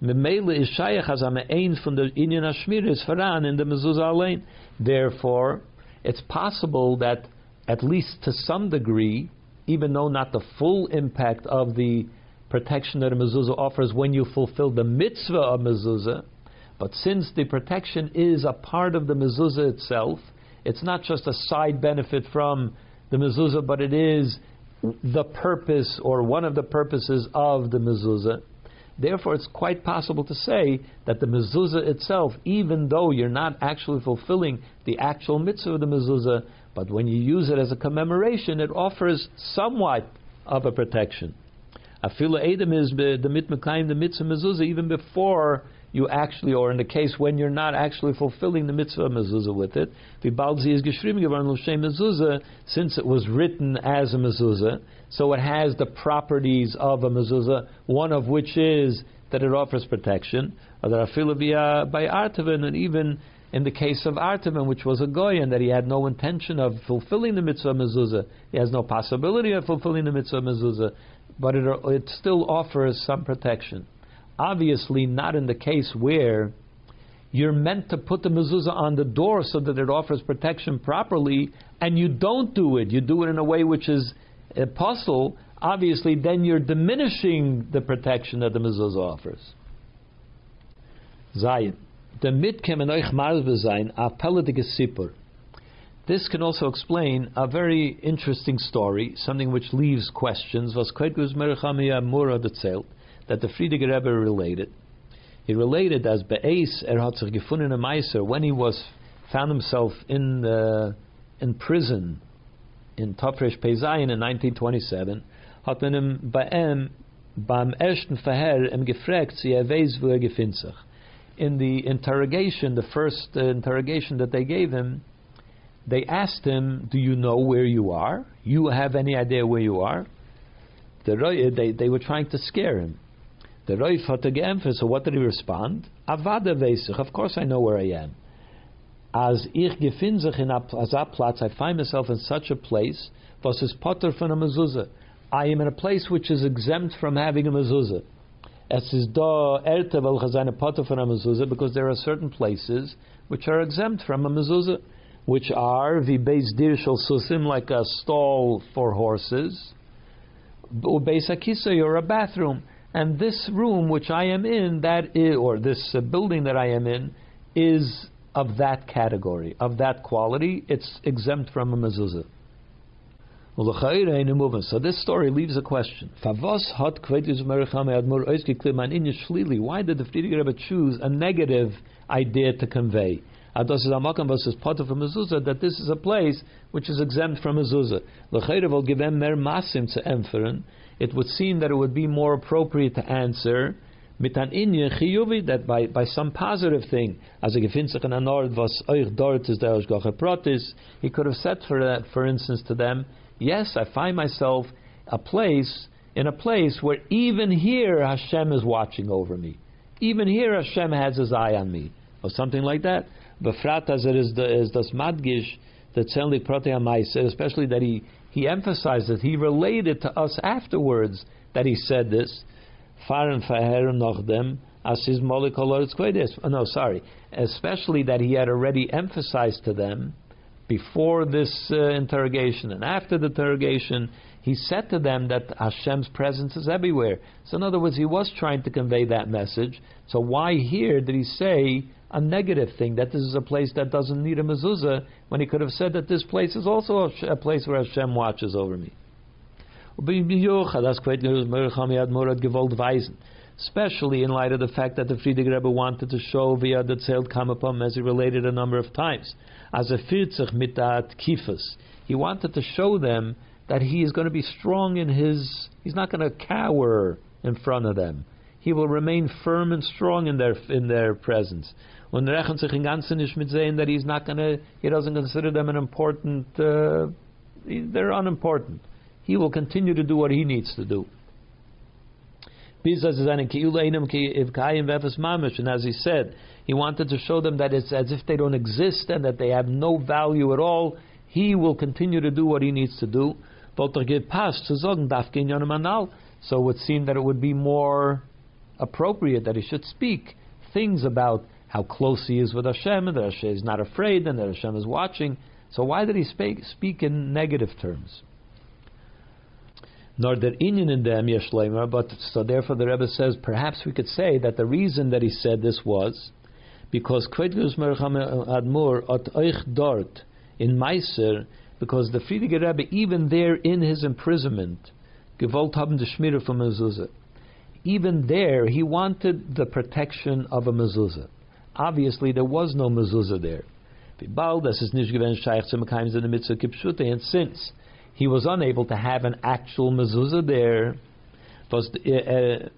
A: Memele is shayach as ein from the inyan hashmir is faran in the mezuzah alain. Therefore, it's possible that at least to some degree, even though not the full impact of the protection that a mezuzah offers when you fulfill the mitzvah of mezuzah. But since the protection is a part of the mezuzah itself, it's not just a side benefit from the mezuzah, but it is the purpose or one of the purposes of the mezuzah. Therefore, it's quite possible to say that the mezuzah itself, even though you're not actually fulfilling the actual mitzvah of the mezuzah, but when you use it as a commemoration, it offers somewhat of a protection. Afila Edom is the mitmakayim the mitzvah mezuzah even before you actually, or in the case when you're not actually fulfilling the mitzvah mezuzah with it. Since it was written as a mezuzah, so it has the properties of a mezuzah. One of which is that it offers protection. By artavin, and even in the case of Artaman, which was a goyan, that he had no intention of fulfilling the mitzvah mezuzah, he has no possibility of fulfilling the mitzvah mezuzah, but it, it still offers some protection. Obviously, not in the case where you're meant to put the mezuzah on the door so that it offers protection properly, and you don't do it. You do it in a way which is a pasul. Obviously, then you're diminishing the protection that the mezuzah offers. Zion the mitkem a pelledige. This can also explain a very interesting story, something which leaves questions. Was Merchamia Mura that the Frierdiker Rebbe related. He related as Be'ez er hat sich gefunden in Meiser when he was found himself in the, in prison in Tafresh Peizayin in 1927, hat man ihm bei ihm beim ersten Verhör ihm gefragt, sie er weiß, wo er sich in the interrogation, the first uh, interrogation that they gave him, they asked him, "Do you know where you are? You have any idea where you are?" The they they were trying to scare him. The Roif had to So what did he respond? Avada veisich. Of course I know where I am. As ich gefin sich in Platz, I find myself in such a place. Was is potter from a mezuzah? I am in a place which is exempt from having a mezuzah. Es is da erte wel gezane potter from a mezuzah because there are certain places which are exempt from a mezuzah, which are base dirshal susim like a stall for horses, base akisa or a bathroom. And this room which I am in, that is, or this uh, building that I am in, is of that category, of that quality. It's exempt from a mezuzah. So this story leaves a question. Why did the Frierdiker Rebbe choose a negative idea to convey? That this is a place which is exempt from mezuzah. It would seem that it would be more appropriate to answer mitan inyan chiyuvi that by, by some positive thing, as a gefinzich an anord was euch dort is der protis, he could have said for that, for instance, to them, Yes, I find myself a place in a place where even here Hashem is watching over me. Even here Hashem has his eye on me, or something like that. Befrat as it is the is das madgish that zenlik proteamais, especially that he he emphasized that he related to us afterwards that he said this. Oh, No, sorry. Especially that he had already emphasized to them before this uh, interrogation and after the interrogation, he said to them that Hashem's presence is everywhere. So, in other words, he was trying to convey that message. So, why here did he say a negative thing that this is a place that doesn't need a mezuzah when he could have said that this place is also a, place where Hashem watches over me? especially in light of the fact that the Frierdiker Rebbe wanted to show via the Tzelt Kamapam, as he related a number of times, as a firzich mitat kifas. He wanted to show them that he is going to be strong in his, he's not going to cower in front of them. He will remain firm and strong in their in their presence. When rechnet sich in ganzen mit saying that he's not to, he doesn't consider them an important, uh, they're unimportant. He will continue to do what he needs to do. And as he said, he wanted to show them that it's as if they don't exist and that they have no value at all. He will continue to do what he needs to do. So it would seem that it would be more appropriate that he should speak things about how close he is with Hashem, and that Hashem is not afraid, and that Hashem is watching. So why did he speak, speak in negative terms? nor der inyan in them yeshleimer. But so therefore, the Rebbe says perhaps we could say that the reason that he said this was because mercham admur at euch dort in Meiser, because the Frierdiker Rebbe even there in his imprisonment, gewollt haben the shmira from mezuzah. even there, he wanted the protection of a mezuzah. Obviously, there was no mezuzah there. And since he was unable to have an actual mezuzah there, Minion eh,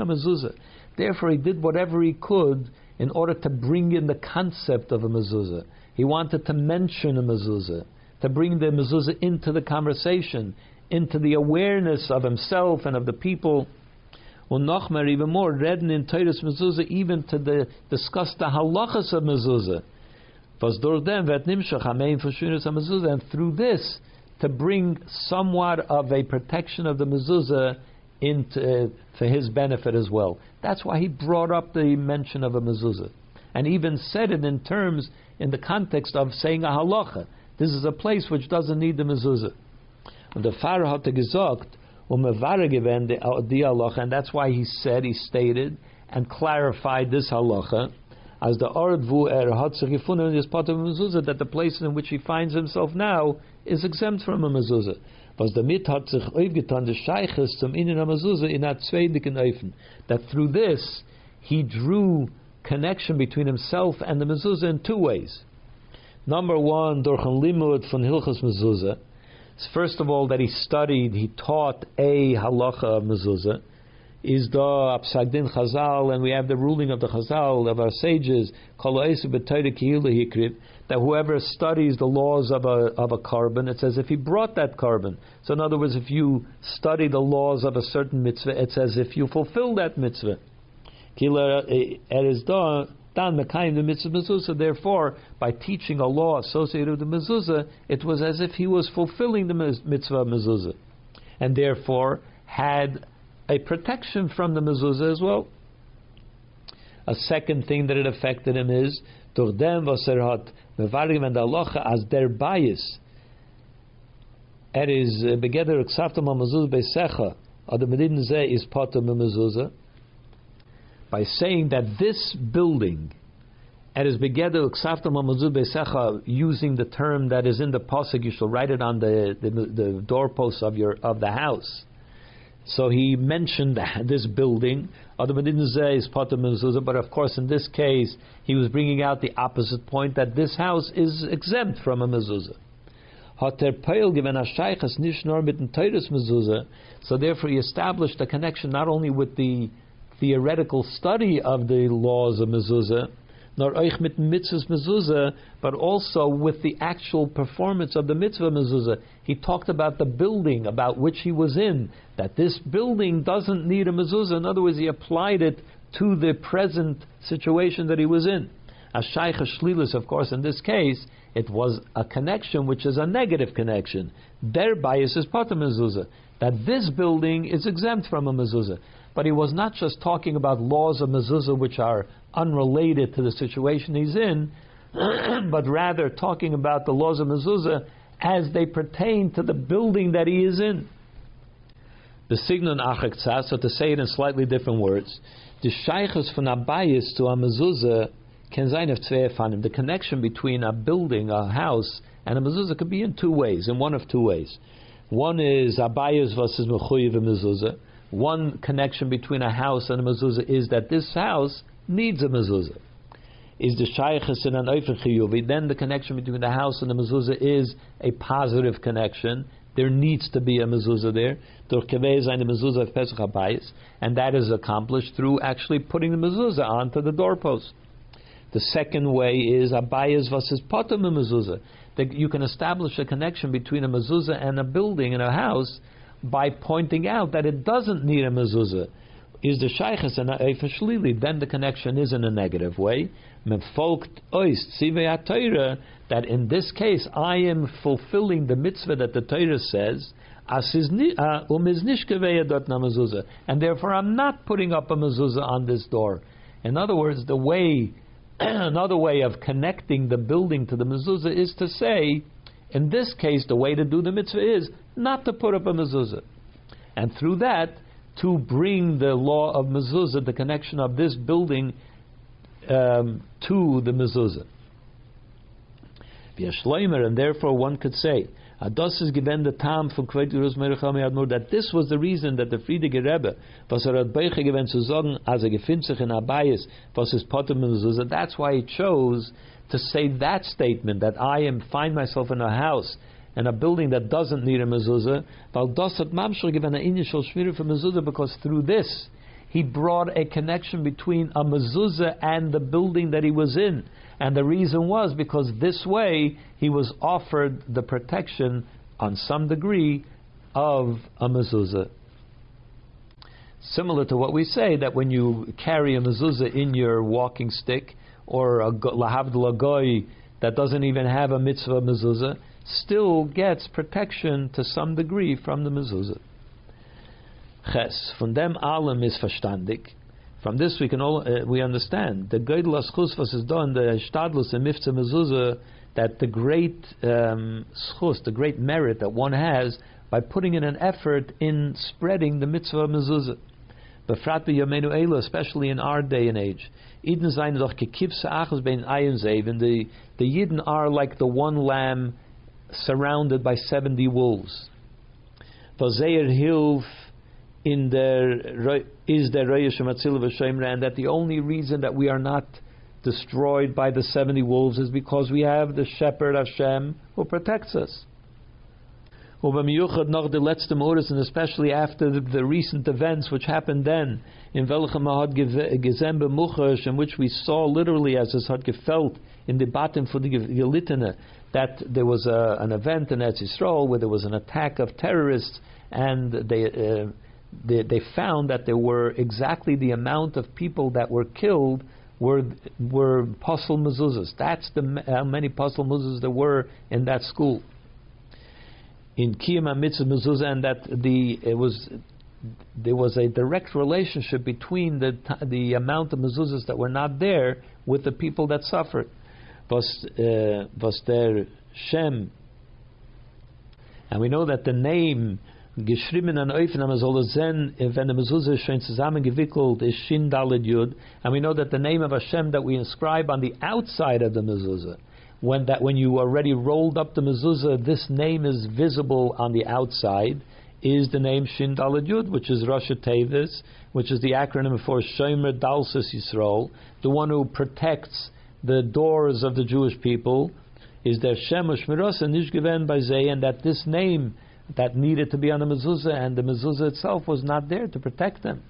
A: eh, Mezuzah. Therefore, he did whatever he could in order to bring in the concept of a mezuzah. He wanted to mention a mezuzah, to bring the mezuzah into the conversation, into the awareness of himself and of the people. Noch mehr, even more, reden in Teures mezuzah, even to the, discuss the halachas of mezuzah. Was durch dem mezuzah, and through this, to bring somewhat of a protection of the mezuzah into, uh, for his benefit as well. That's why he brought up the mention of a mezuzah, and even said it in terms in the context of saying a halacha. This is a place which doesn't need the mezuzah. And the Pharah had gesagt, um the halacha, and that's why he said, he stated, and clarified this halacha, as the Ardvu er hat sich gefunden this part of mezuzah, that the place in which he finds himself now is exempt from a mezuzah. Was damit hat sich aufgetan des Scheiches zum Innen Mezuzah in a zweidigen Eufen. That through this, he drew connection between himself and the mezuzah in two ways. Number one, durch ein limud von Hilchas mezuzah. First of all, that he studied, he taught a halacha of mezuzah is the Psagdin Chazal, and we have the ruling of the Chazal, of our sages, that whoever studies the laws of a, of a korban, it says if he brought that korban. So, in other words, if you study the laws of a certain mitzvah, it says if you fulfill that mitzvah. Eh, er So therefore, by teaching a law associated with the mezuzah, it was as if he was fulfilling the mitzvah mezuzah, and therefore had a protection from the mezuzah as well. A second thing that it affected him is durch dem was er hat and alocha as der bias. Er is uh, begeder ksaftam mezuzah beisecha the zeh is part of mezuzah by saying that this building using the term that is in the pasuk you shall write it on the the, the doorpost of your of the house so he mentioned (laughs) this building. But of course in this case he was bringing out the opposite point that this house is exempt from a mezuzah. So therefore he established a connection not only with the theoretical study of the laws of mezuzah, nor euch mit mitzvahs mezuzah, but also with the actual performance of the mitzvah mezuzah. He talked about the building about which he was in, that this building doesn't need a mezuzah. In other words, he applied it to the present situation that he was in. A shaykh shlilis, of course, in this case, it was a connection which is a negative connection. Bias is part of mezuzah. That this building is exempt from a mezuzah. But he was not just talking about laws of mezuzah which are unrelated to the situation he's in, (clears throat) but rather talking about the laws of mezuzah as they pertain to the building that he is in. The signon achaktsah, so to say it in slightly different words, the shaykhus from abayis to a mezuzah can sein of. The connection between a building, a house, and a mezuzah could be in two ways, in one of two ways. One is abayis versus mechuyev mezuzah, one connection between a house and a mezuzah is that this house needs a mezuzah. Is the shaykhis in an chiyuvi? Then the connection between the house and the mezuzah is a positive connection. There needs to be a mezuzah there. and that is accomplished through actually putting the mezuzah onto the doorpost. The second way is abayas versus potam mezuzah. That you can establish a connection between a mezuzah and a building and a house by pointing out that it doesn't need a mezuzah. Is the shaykhs and shlili? Then the connection is in a negative way. that in this case I am fulfilling the mitzvah that the Torah says, uh, um and therefore I'm not putting up a mezuzah on this door. In other words, the way, (clears throat) another way of connecting the building to the mezuzah is to say, in this case, the way to do the mitzvah is not to put up a mezuzah. And through that, to bring the law of mezuzah, the connection of this building um, to the mezuzah. And therefore one could say, Ados is given the time from Kveit Admor that this was the reason that the Frierdiker Rebbe was er hat Beiche given zu as er gefindt in Abayis, was Potem Mezuzah. That's why he chose to say that statement that I am find myself in a house and a building that doesn't need a mezuzah. Val das hat Mamshel given an initial shmira for mezuzah because through this he brought a connection between a mezuzah and the building that he was in. And the reason was because this way he was offered the protection on some degree of a mezuzah. Similar to what we say that when you carry a mezuzah in your walking stick or a lahavdul that doesn't even have a mitzvah mezuzah, still gets protection to some degree from the mezuzah. Ches. Von dem allem ist verstandig. From this we can all uh, we understand the Geidel Aschus was is done the Stadlus and Mifza Mezuzah that the great um, schus, the great merit that one has by putting in an effort in spreading the mitzvah mezuzah. Befrat Yomenu Ela, especially in our day and age. Eden sein doch gekipse achos bein ayin and the the Yidden are like the one lamb surrounded by seventy wolves. Vazeir hilf in their is the Reyesh and that the only reason that we are not destroyed by the seventy wolves is because we have the shepherd Hashem who protects us. and especially after the, the, recent events which happened then in in which we saw literally as es had gefelt in the bottom for the Gelitene, that there was a, an event in Eretz Yisrael where there was an attack of terrorists and they. Uh, they, they found that there were exactly the amount of people that were killed were were pasul mezuzahs. That's the how many pasul mezuzahs there were in that school. In Kiyama Mitzvah mezuzah, and that the it was there was a direct relationship between the the amount of mezuzahs that were not there with the people that suffered. Was uh, was there Shem, and we know that the name geschrieben an Eufen, man soll sehen, wenn der Mezuzah schön zusammengewickelt ist, Shin Daled Yud, and we know that the name of Hashem that we inscribe on the outside of the Mezuzah, when that when you already rolled up the Mezuzah, this name is visible on the outside, is the name Shin Daled Yud, which is Rosh Tevis, which is the acronym for Shomer Dalsis Yisrael, the one who protects the doors of the Jewish people, is there Shem Ushmiros and Nishgeven by and that this name that needed to be on the mezuzah, and the mezuzah itself was not there to protect them.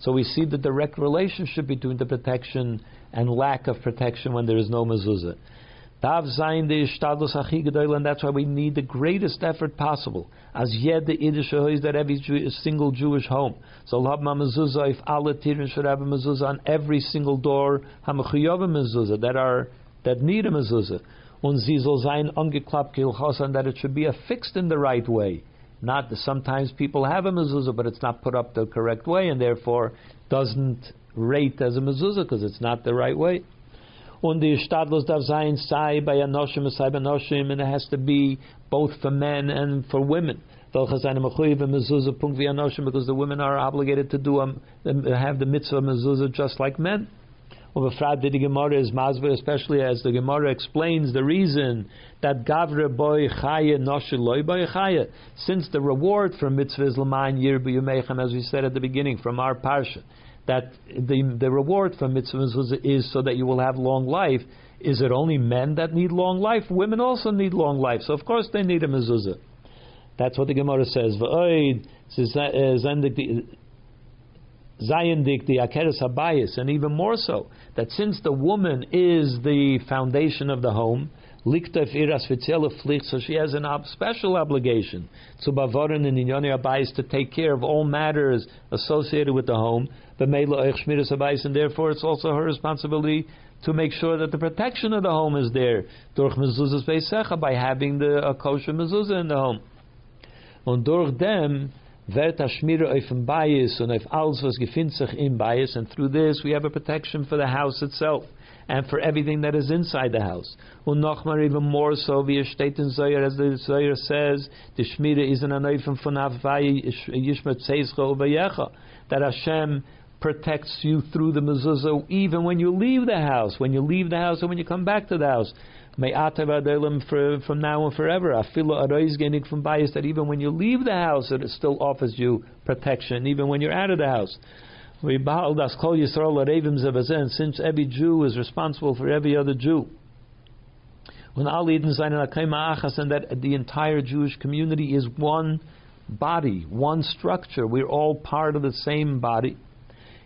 A: So we see the direct relationship between the protection and lack of protection when there is no mezuzah. And that's why we need the greatest effort possible. As yet the Yiddish is that every Jew, single Jewish home. So have mezuzah if alle tirin should have a mezuzah on every single door. mezuzah that are that need a mezuzah und sie soll sein and that it should be affixed in the right way. Not that sometimes people have a mezuzah, but it's not put up the correct way, and therefore doesn't rate as a mezuzah because it's not the right way. Und die Stadlos darf sein, sei bei Anoshim, sei bei Anoshim, and it has to be both for men and for women. Because the women are obligated to do um, have the mitzvah mezuzah just like men. Ubefrat the Gemara is mazver, especially as the Gemara explains the reason that gavre boy chaya noshiloi boy chaya. Since the reward for mitzvah is l'mayin yir b'yumechem, as we said at the beginning from our parsha, that the the reward for mitzvah is so that you will have long life. Is it only men that need long life? Women also need long life, so of course they need a mezuzah. That's what the Gemara says. Zayendik eh, the Akeres Habayis, and even more so, that since the woman is the foundation of the home, Liktef Iras Flicht, so she has a special obligation to Bavorin and Inyoni Abayis to take care of all matters associated with the home, but and therefore it's also her responsibility to make sure that the protection of the home is there, durch mezuzahs by having the kosher mezuzah in the home. Und durch dem wird Hashmira oifen bias and if alles was gefindt in bias, and through this we have a protection for the house itself and for everything that is inside the house. Und nochmal even more so, steht in Zohar, as the Zohar says, the Shmira is an anoifen von Avvai Yishmat Seizcha Uvayecha, that Hashem protects you through the mezuzah even when you leave the house, when you leave the house and when you come back to the house. May for from now and forever. Afilo arois genik from bias that even when you leave the house, it still offers you protection, even when you're out of the house. Since every Jew is responsible for every other Jew. When Ali and that the entire Jewish community is one body, one structure. We're all part of the same body.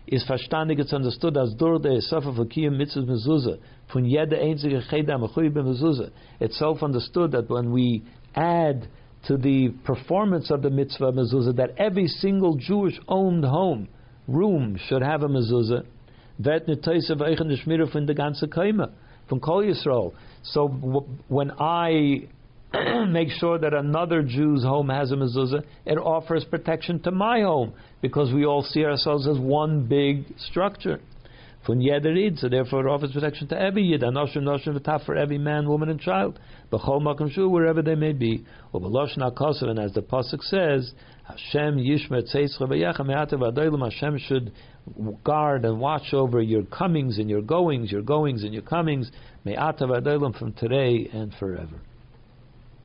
A: Is verstandig, it's understood as dur de Sofa Fakiyam Mitzvah Mezuzah. Von jede einzige Cheda Mechuy Mezuzah. It's self understood that when we add to the performance of the Mitzvah Mezuzah, that every single Jewish owned home, room, should have a Mezuzah. Vet netoisav eichen de Shmira von der ganze Kaima, von Kol Yisrael. So w- when I (clears throat) make sure that another Jew's home has a mezuzah, it offers protection to my home because we all see ourselves as one big structure. From Yederid, so therefore it offers protection to every Yid, Anoshim, Noshim, V'taf, for every man, woman, and child. B'chol Makam Shu, wherever they may be. U'b'losh Na'kosav, and as the Pasuk says, Hashem Yishmer Hashem should guard and watch over your comings and your goings, your goings and your comings, Adoilim, from today and forever.